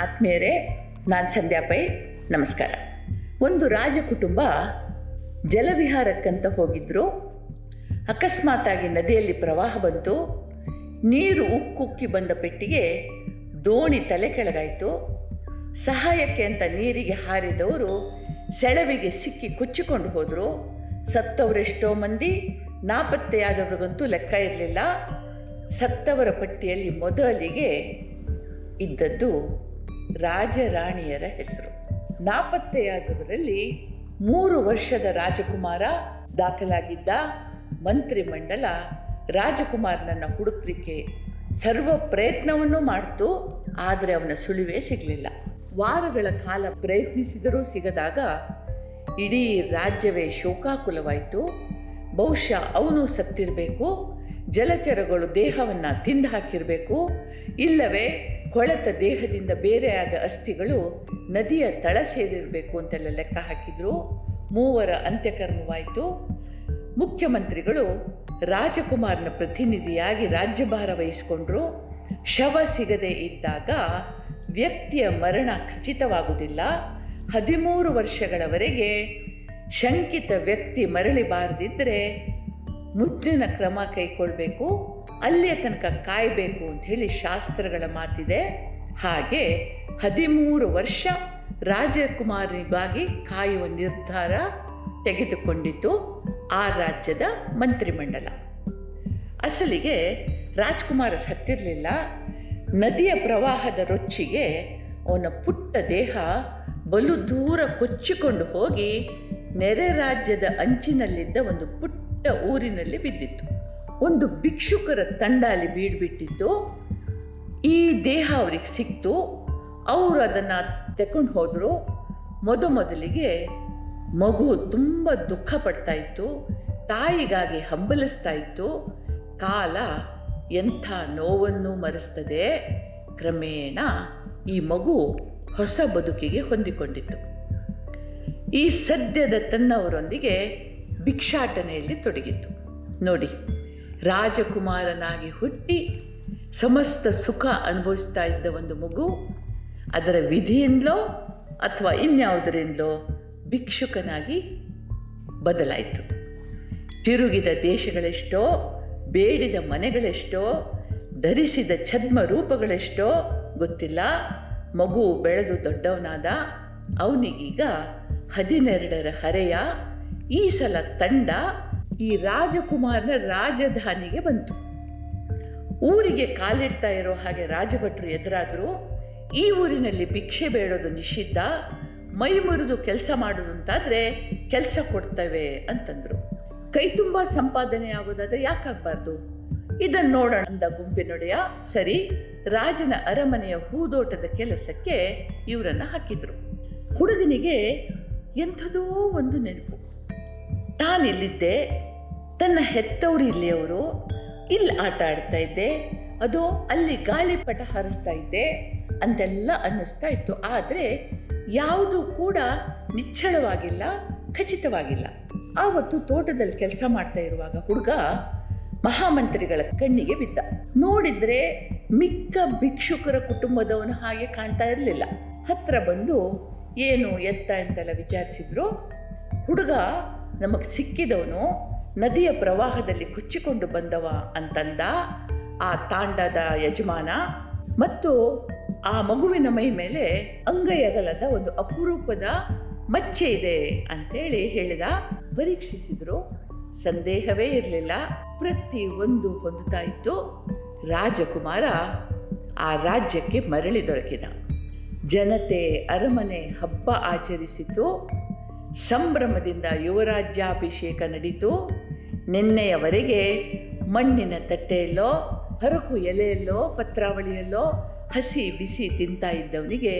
ಆತ್ಮೀಯರೇ, ನಾನು ಸಂಧ್ಯಾ ಪೈ, ನಮಸ್ಕಾರ. ಒಂದು ರಾಜ ಕುಟುಂಬ ಜಲವಿಹಾರಕ್ಕಂತ ಹೋಗಿದ್ರು. ಅಕಸ್ಮಾತ್ತಾಗಿ ನದಿಯಲ್ಲಿ ಪ್ರವಾಹ ಬಂತು. ನೀರು ಉಕ್ಕುಕ್ಕಿ ಬಂದ ಪೆಟ್ಟಿಗೆ ದೋಣಿ ತಲೆ ಕೆಳಗಾಯಿತು. ಸಹಾಯಕ್ಕೆ ಅಂತ ನೀರಿಗೆ ಹಾರಿದವರು ಸೆಳವಿಗೆ ಸಿಕ್ಕಿ ಕೊಚ್ಚಿಕೊಂಡು ಹೋದರು. ಸತ್ತವರೆಷ್ಟೋ ಮಂದಿ, ನಾಪತ್ತೆಯಾದವ್ರಿಗಂತೂ ಲೆಕ್ಕ ಇರಲಿಲ್ಲ. ಸತ್ತವರ ಪಟ್ಟಿಯಲ್ಲಿ ಮೊದಲಿಗೆ ಇದ್ದದ್ದು ರಾಜರಾಣಿಯರ ಹೆಸರು. ನಾಪತ್ತೆಯಾದವರಲ್ಲಿ ಮೂರು ವರ್ಷದ ರಾಜಕುಮಾರ ದಾಖಲಾಗಿದ್ದ ಮಂತ್ರಿಮಂಡಲ ರಾಜಕುಮಾರನನ್ನು ಹುಡುಕ್ಲಿಕ್ಕೆ ಸರ್ವ ಪ್ರಯತ್ನವನ್ನು ಮಾಡ್ತು, ಆದರೆ ಅವನ ಸುಳಿವೇ ಸಿಗಲಿಲ್ಲ. ವಾರಗಳ ಕಾಲ ಪ್ರಯತ್ನಿಸಿದರೂ ಸಿಗದಾಗ ಇಡೀ ರಾಜ್ಯವೇ ಶೋಕಾಕುಲವಾಯಿತು. ಬಹುಶಃ ಅವನು ಸತ್ತಿರಬೇಕು, ಜಲಚರಗಳು ದೇಹವನ್ನು ತಿಂದು ಹಾಕಿರಬೇಕು, ಇಲ್ಲವೇ ಕೊಳೆತ ದೇಹದಿಂದ ಬೇರೆಯಾದ ಅಸ್ಥಿಗಳು ನದಿಯ ತಳ ಸೇರಿರಬೇಕು ಅಂತೆಲ್ಲ ಲೆಕ್ಕ ಹಾಕಿದ್ರು. ಮೂವರ ಅಂತ್ಯಕರ್ಮವಾಯಿತು. ಮುಖ್ಯಮಂತ್ರಿಗಳು ರಾಜಕುಮಾರನ ಪ್ರತಿನಿಧಿಯಾಗಿ ರಾಜ್ಯಭಾರ ವಹಿಸಿಕೊಂಡ್ರು. ಶವ ಸಿಗದೇ ಇದ್ದಾಗ ವ್ಯಕ್ತಿಯ ಮರಣ ಖಚಿತವಾಗುವುದಿಲ್ಲ. ಹದಿಮೂರು ವರ್ಷಗಳವರೆಗೆ ಶಂಕಿತ ವ್ಯಕ್ತಿ ಮರಳಿಬಾರದಿದ್ದರೆ ಮುದ್ದಿನ ಕ್ರಮ ಕೈಗೊಳ್ಳಬೇಕು ಅಲ್ಲಿಯ ತನಕ ಕಾಯಬೇಕು ಅಂತ ಹೇಳಿ ಶಾಸ್ತ್ರಗಳ ಮಾತಿದೆ. ಹಾಗೆ ಹದಿಮೂರು ವರ್ಷ ರಾಜಕುಮಾರನಿಗಾಗಿ ಕಾಯುವ ನಿರ್ಧಾರ ತೆಗೆದುಕೊಂಡಿತು ಆ ರಾಜ್ಯದ ಮಂತ್ರಿಮಂಡಲ. ಅಸಲಿಗೆ ರಾಜ್ಕುಮಾರ ಸತ್ತಿರಲಿಲ್ಲ. ನದಿಯ ಪ್ರವಾಹದ ರೊಚ್ಚಿಗೆ ಅವನ ಪುಟ್ಟ ದೇಹ ಬಲು ದೂರ ಕೊಚ್ಚಿಕೊಂಡು ಹೋಗಿ ನೆರೆ ರಾಜ್ಯದ ಅಂಚಿನಲ್ಲಿದ್ದ ಒಂದು ಪುಟ್ಟ ಊರಿನಲ್ಲಿ ಬಿದ್ದಿತ್ತು. ಒಂದು ಭಿಕ್ಷುಕರ ತಂಡ ಅಲ್ಲಿ ಬೀಡ್ಬಿಟ್ಟಿತ್ತು. ಈ ದೇಹ ಅವ್ರಿಗೆ ಸಿಕ್ತು. ಅವರು ಅದನ್ನು ತಗೊಂಡು ಹೋದರು. ಮೊದ ಮೊದಲಿಗೆ ಮಗು ತುಂಬ ದುಃಖ ಪಡ್ತಾ ಇತ್ತು. ತಾಯಿಗಾಗಿ ಹಂಬಲಿಸ್ತಾ ಇತ್ತು. ಕಾಲ ಎಂಥ ನೋವನ್ನು ಮರೆಸ್ತದೆ. ಕ್ರಮೇಣ ಈ ಮಗು ಹೊಸ ಬದುಕಿಗೆ ಹೊಂದಿಕೊಂಡಿತ್ತು. ಈ ಸದ್ಯದ ತನ್ನವರೊಂದಿಗೆ ಭಿಕ್ಷಾಟನೆಯಲ್ಲಿ ತೊಡಗಿತ್ತು. ನೋಡಿ. ರಾಜಕುಮಾರನಾಗಿ ಹುಟ್ಟಿ ಸಮಸ್ತ ಸುಖ ಅನುಭವಿಸ್ತಾ ಇದ್ದ ಒಂದು ಮಗು, ಅದರ ವಿಧಿಯಿಂದಲೋ ಅಥವಾ ಇನ್ಯಾವುದರಿಂದಲೋ ಭಿಕ್ಷುಕನಾಗಿ ಬದಲಾಯಿತು. ತಿರುಗಿದ ದೇಶಗಳೆಷ್ಟೋ, ಬೇಡಿದ ಮನೆಗಳೆಷ್ಟೋ, ಧರಿಸಿದ ಛದ್ಮ ರೂಪಗಳೆಷ್ಟೋ ಗೊತ್ತಿಲ್ಲ. ಮಗು ಬೆಳೆದು ದೊಡ್ಡವನಾದ ಅವನಿಗೀಗ ಹದಿನೆರಡರ ಹರೆಯ, ಈ ಸಲ ತಂಡ ಈ ರಾಜಕುಮಾರನ ರಾಜಧಾನಿಗೆ ಬಂತು. ಊರಿಗೆ ಕಾಲಿಡ್ತಾ ಇರೋ ಹಾಗೆ ರಾಜಭಟ್ರು ಎದುರಾದರು ಈ ಊರಿನಲ್ಲಿ ಭಿಕ್ಷೆ ಬೇಡೋದು ನಿಷಿದ್ಧ, ಮೈ ಮುರಿದು ಕೆಲಸ ಮಾಡೋದು ಕೆಲಸ ಕೊಡ್ತೇವೆ ಅಂತಂದರು. ಕೈ ತುಂಬ ಸಂಪಾದನೆ ಆಗೋದಾದ್ರೆ ಯಾಕಾಗಬಾರ್ದು? ಇದನ್ನು ನೋಡೋಣ ಅಂದ ಗುಂಪಿನೊಡೆಯ. ಸರಿ, ರಾಜನ ಅರಮನೆಯ ಹೂದೋಟದ ಕೆಲಸಕ್ಕೆ ಇವರನ್ನು ಹಾಕಿದರು. ಹುಡುಗನಿಗೆ ಎಂಥದೋ ಒಂದು ನೆನಪು. ತಾನಿಲ್ಲಿದ್ದೆ ತನ್ನ ಹೆತ್ತವರು ಇಲ್ಲಿ ಅವರು. ಇಲ್ಲಿ ಆಟ ಆಡ್ತಾ ಇದ್ದೆ. ಅದು ಅಲ್ಲಿ ಗಾಳಿಪಟ ಹಾರಿಸ್ತಾ ಇದ್ದೆ. ಅಂತೆಲ್ಲ ಅನ್ನಿಸ್ತಾ ಇತ್ತು. ಆದರೆ ಯಾವುದು ಕೂಡ ನಿಚ್ಚಳವಾಗಿಲ್ಲ, ಖಚಿತವಾಗಿಲ್ಲ. ಆವತ್ತು ತೋಟದಲ್ಲಿ ಕೆಲಸ ಮಾಡ್ತಾ ಇರುವಾಗ ಹುಡುಗ ಮಹಾಮಂತ್ರಿಗಳ ಕಣ್ಣಿಗೆ ಬಿದ್ದ. ನೋಡಿದ್ರೆ ಮಿಕ್ಕ ಭಿಕ್ಷುಕರ ಕುಟುಂಬದವನು ಹಾಗೆ ಕಾಣ್ತಾ ಇರಲಿಲ್ಲ. ಹತ್ರ ಬಂದು ಏನು ಎತ್ತ ಅಂತೆಲ್ಲ ವಿಚಾರಿಸಿದ್ರು. ಹುಡುಗ ನಮಗೆ ಸಿಕ್ಕಿದವನು. ನದಿಯ ಪ್ರವಾಹದಲ್ಲಿ ಕೊಚ್ಚಿಕೊಂಡು ಬಂದವ ಅಂತಂದ ಆ ತಾಂಡದ ಯಜಮಾನ. ಮತ್ತು ಆ ಮಗುವಿನ ಮೈ ಮೇಲೆ ಅಂಗೈಯಗಲದ ಒಂದು ಅಪರೂಪದ ಮಚ್ಚೆ ಇದೆ ಅಂತೇಳಿ ಹೇಳಿದ. ಪರೀಕ್ಷಿಸಿದ್ರು. ಸಂದೇಹವೇ ಇರಲಿಲ್ಲ. ಪ್ರತಿ ಒಂದು ಹೊಂದುತ್ತಾ ಇತ್ತು. ರಾಜಕುಮಾರ ಆ ರಾಜ್ಯಕ್ಕೆ ಮರಳಿ ದೊರಕಿದ. ಜನತೆ ಅರಮನೆ ಹಬ್ಬ ಆಚರಿಸಿತು. ಸಂಭ್ರಮದಿಂದ ಯುವರಾಜ್ಯಾಭಿಷೇಕ ನಡೀತು. ನಿನ್ನೆಯವರೆಗೆ ಮಣ್ಣಿನ ತಟ್ಟೆಯಲ್ಲೋ, ಹರಕು ಎಲೆಯಲ್ಲೋ, ಪತ್ರಾವಳಿಯಲ್ಲೋ ಹಸಿ ಬಿಸಿ ತಿಂತಾ ಇದ್ದವನಿಗೆ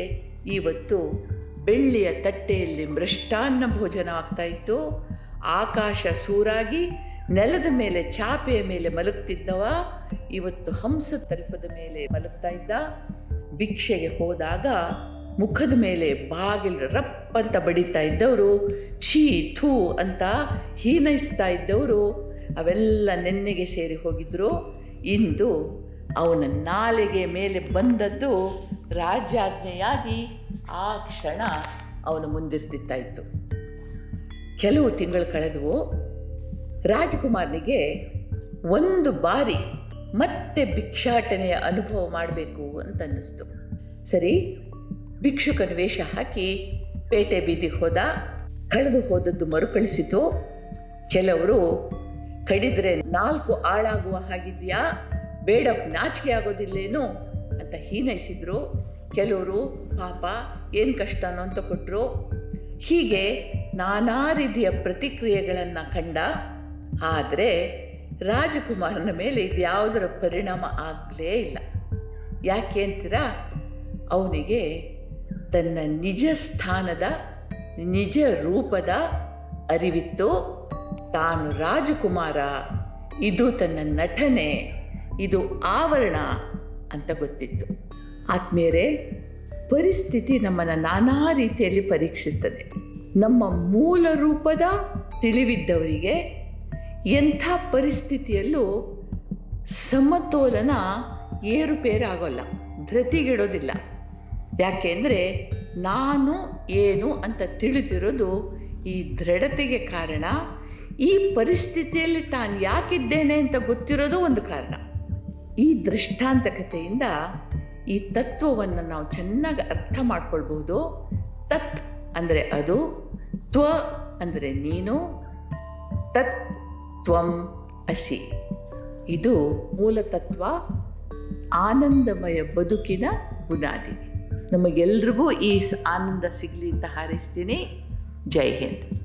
ಇವತ್ತು ಬೆಳ್ಳಿಯ ತಟ್ಟೆಯಲ್ಲಿ ಮೃಷ್ಟಾನ್ನ ಭೋಜನ ಆಗ್ತಾ ಇತ್ತು. ಆಕಾಶ ಸೂರಾಗಿ ನೆಲದ ಮೇಲೆ, ಚಾಪೆಯ ಮೇಲೆ ಮಲಗ್ತಿದ್ದವ ಇವತ್ತು ಹಂಸ ತಲ್ಪದ ಮೇಲೆ ಮಲಗ್ತಾ ಇದ್ದ. ಭಿಕ್ಷೆಗೆ ಹೋದಾಗ ಮುಖದ ಮೇಲೆ ಬಾಗಿಲು ರಪ್ ಅಂತ ಬಡಿತಾ ಇದ್ದವರು, ಛೀ ಥೂ ಅಂತ ಹೀನೈಸ್ತಾ ಇದ್ದವರು, ಅವೆಲ್ಲ ನೆನ್ನೆಗೆ ಸೇರಿ ಹೋಗಿದ್ರು. ಇಂದು ಅವನ ನಾಲೆಗೆ ಮೇಲೆ ಬಂದದ್ದು ರಾಜ್ಯಾಜ್ಞೆಯಾಗಿ ಆ ಕ್ಷಣ ಅವನು ಮುಂದಿರ್ತಿತ್ತಾ ಇತ್ತು. ಕೆಲವು ತಿಂಗಳು ಕಳೆದವು, ರಾಜ್ಕುಮಾರ್ನಿಗೆ ಒಂದು ಬಾರಿ ಮತ್ತೆ ಭಿಕ್ಷಾಟನೆಯ ಅನುಭವ ಮಾಡಬೇಕು ಅಂತ ಅನ್ನಿಸ್ತು. ಸರಿ ಭಿಕ್ಷುಕನ ವೇಷ ಹಾಕಿ ಪೇಟೆ ಬೀದಿಗೆ ಹೋದ, ಕಳೆದು ಹೋದದ್ದು ಮರುಕಳಿಸಿತು. ಕೆಲವರು, ಕಡಿದ್ರೆ ನಾಲ್ಕು ಆಳಾಗುವ ಹಾಗಿದೆಯಾ? ಬೇಡ, ನಾಚಿಕೆ ಆಗೋದಿಲ್ಲೇನು? ಅಂತ ಹೀನೈಸಿದ್ರು. ಕೆಲವರು, ಪಾಪ, ಏನು ಕಷ್ಟನೋ ಅಂತ ಕೊಟ್ಟರು ಹೀಗೆ ನಾನಾ ರೀತಿಯ ಪ್ರತಿಕ್ರಿಯೆಗಳನ್ನು ಕಂಡ. ಆದರೆ, ರಾಜಕುಮಾರನ ಮೇಲೆ ಇದು ಯಾವುದರ ಪರಿಣಾಮ ಆಗಲೇ ಇಲ್ಲ. ಯಾಕೆ ಅಂತೀರಾ? ಅವನಿಗೆ ತನ್ನ ನಿಜ ಸ್ಥಾನದ, ನಿಜ ರೂಪದ ಅರಿವಿತ್ತು ತಾನು ರಾಜಕುಮಾರ, ಇದು ತನ್ನ ನಟನೆ, ಇದು ಆವರಣ ಅಂತ ಗೊತ್ತಿತ್ತು. ಆತ್ಮೀಯರೇ, ಪರಿಸ್ಥಿತಿ ನಮ್ಮನ್ನು ನಾನಾ ರೀತಿಯಲ್ಲಿ ಪರೀಕ್ಷಿಸ್ತದೆ. ನಮ್ಮ ಮೂಲ ರೂಪದ ತಿಳಿವಿದ್ದವರಿಗೆ ಎಂಥ ಪರಿಸ್ಥಿತಿಯಲ್ಲೂ ಸಮತೋಲನ ಏರುಪೇರಾಗೋಲ್ಲ, ಧೃತಿಗಿಡೋದಿಲ್ಲ. ಯಾಕೆಂದರೆ ನಾನು ಏನು ಅಂತ ತಿಳಿದಿರೋದು ಈ ದೃಢತೆಗೆ ಕಾರಣ. ಈ ಪರಿಸ್ಥಿತಿಯಲ್ಲಿ ತಾನು ಯಾಕಿದ್ದೇನೆ ಅಂತ ಗೊತ್ತಿರೋದು ಒಂದು ಕಾರಣ. ಈ ದೃಷ್ಟಾಂತಕತೆಯಿಂದ ಈ ತತ್ವವನ್ನು ನಾವು ಚೆನ್ನಾಗಿ ಅರ್ಥ ಮಾಡ್ಕೊಳ್ಬಹುದು. ತತ್ ಅಂದರೆ ಅದು, ತ್ವ ಅಂದರೆ ನೀನು, ತತ್ ತ್ವಂ ಅಸಿ. ಇದು ಮೂಲತತ್ವ ಆನಂದಮಯ ಬದುಕಿನ ಬುನಾದಿ. ನಮಗೆಲ್ರಿಗೂ ಈ ಆನಂದ ಸಿಗಲಿ ಅಂತ ಹಾರೈಸ್ತೀನಿ. ಜೈ ಹಿಂದ್.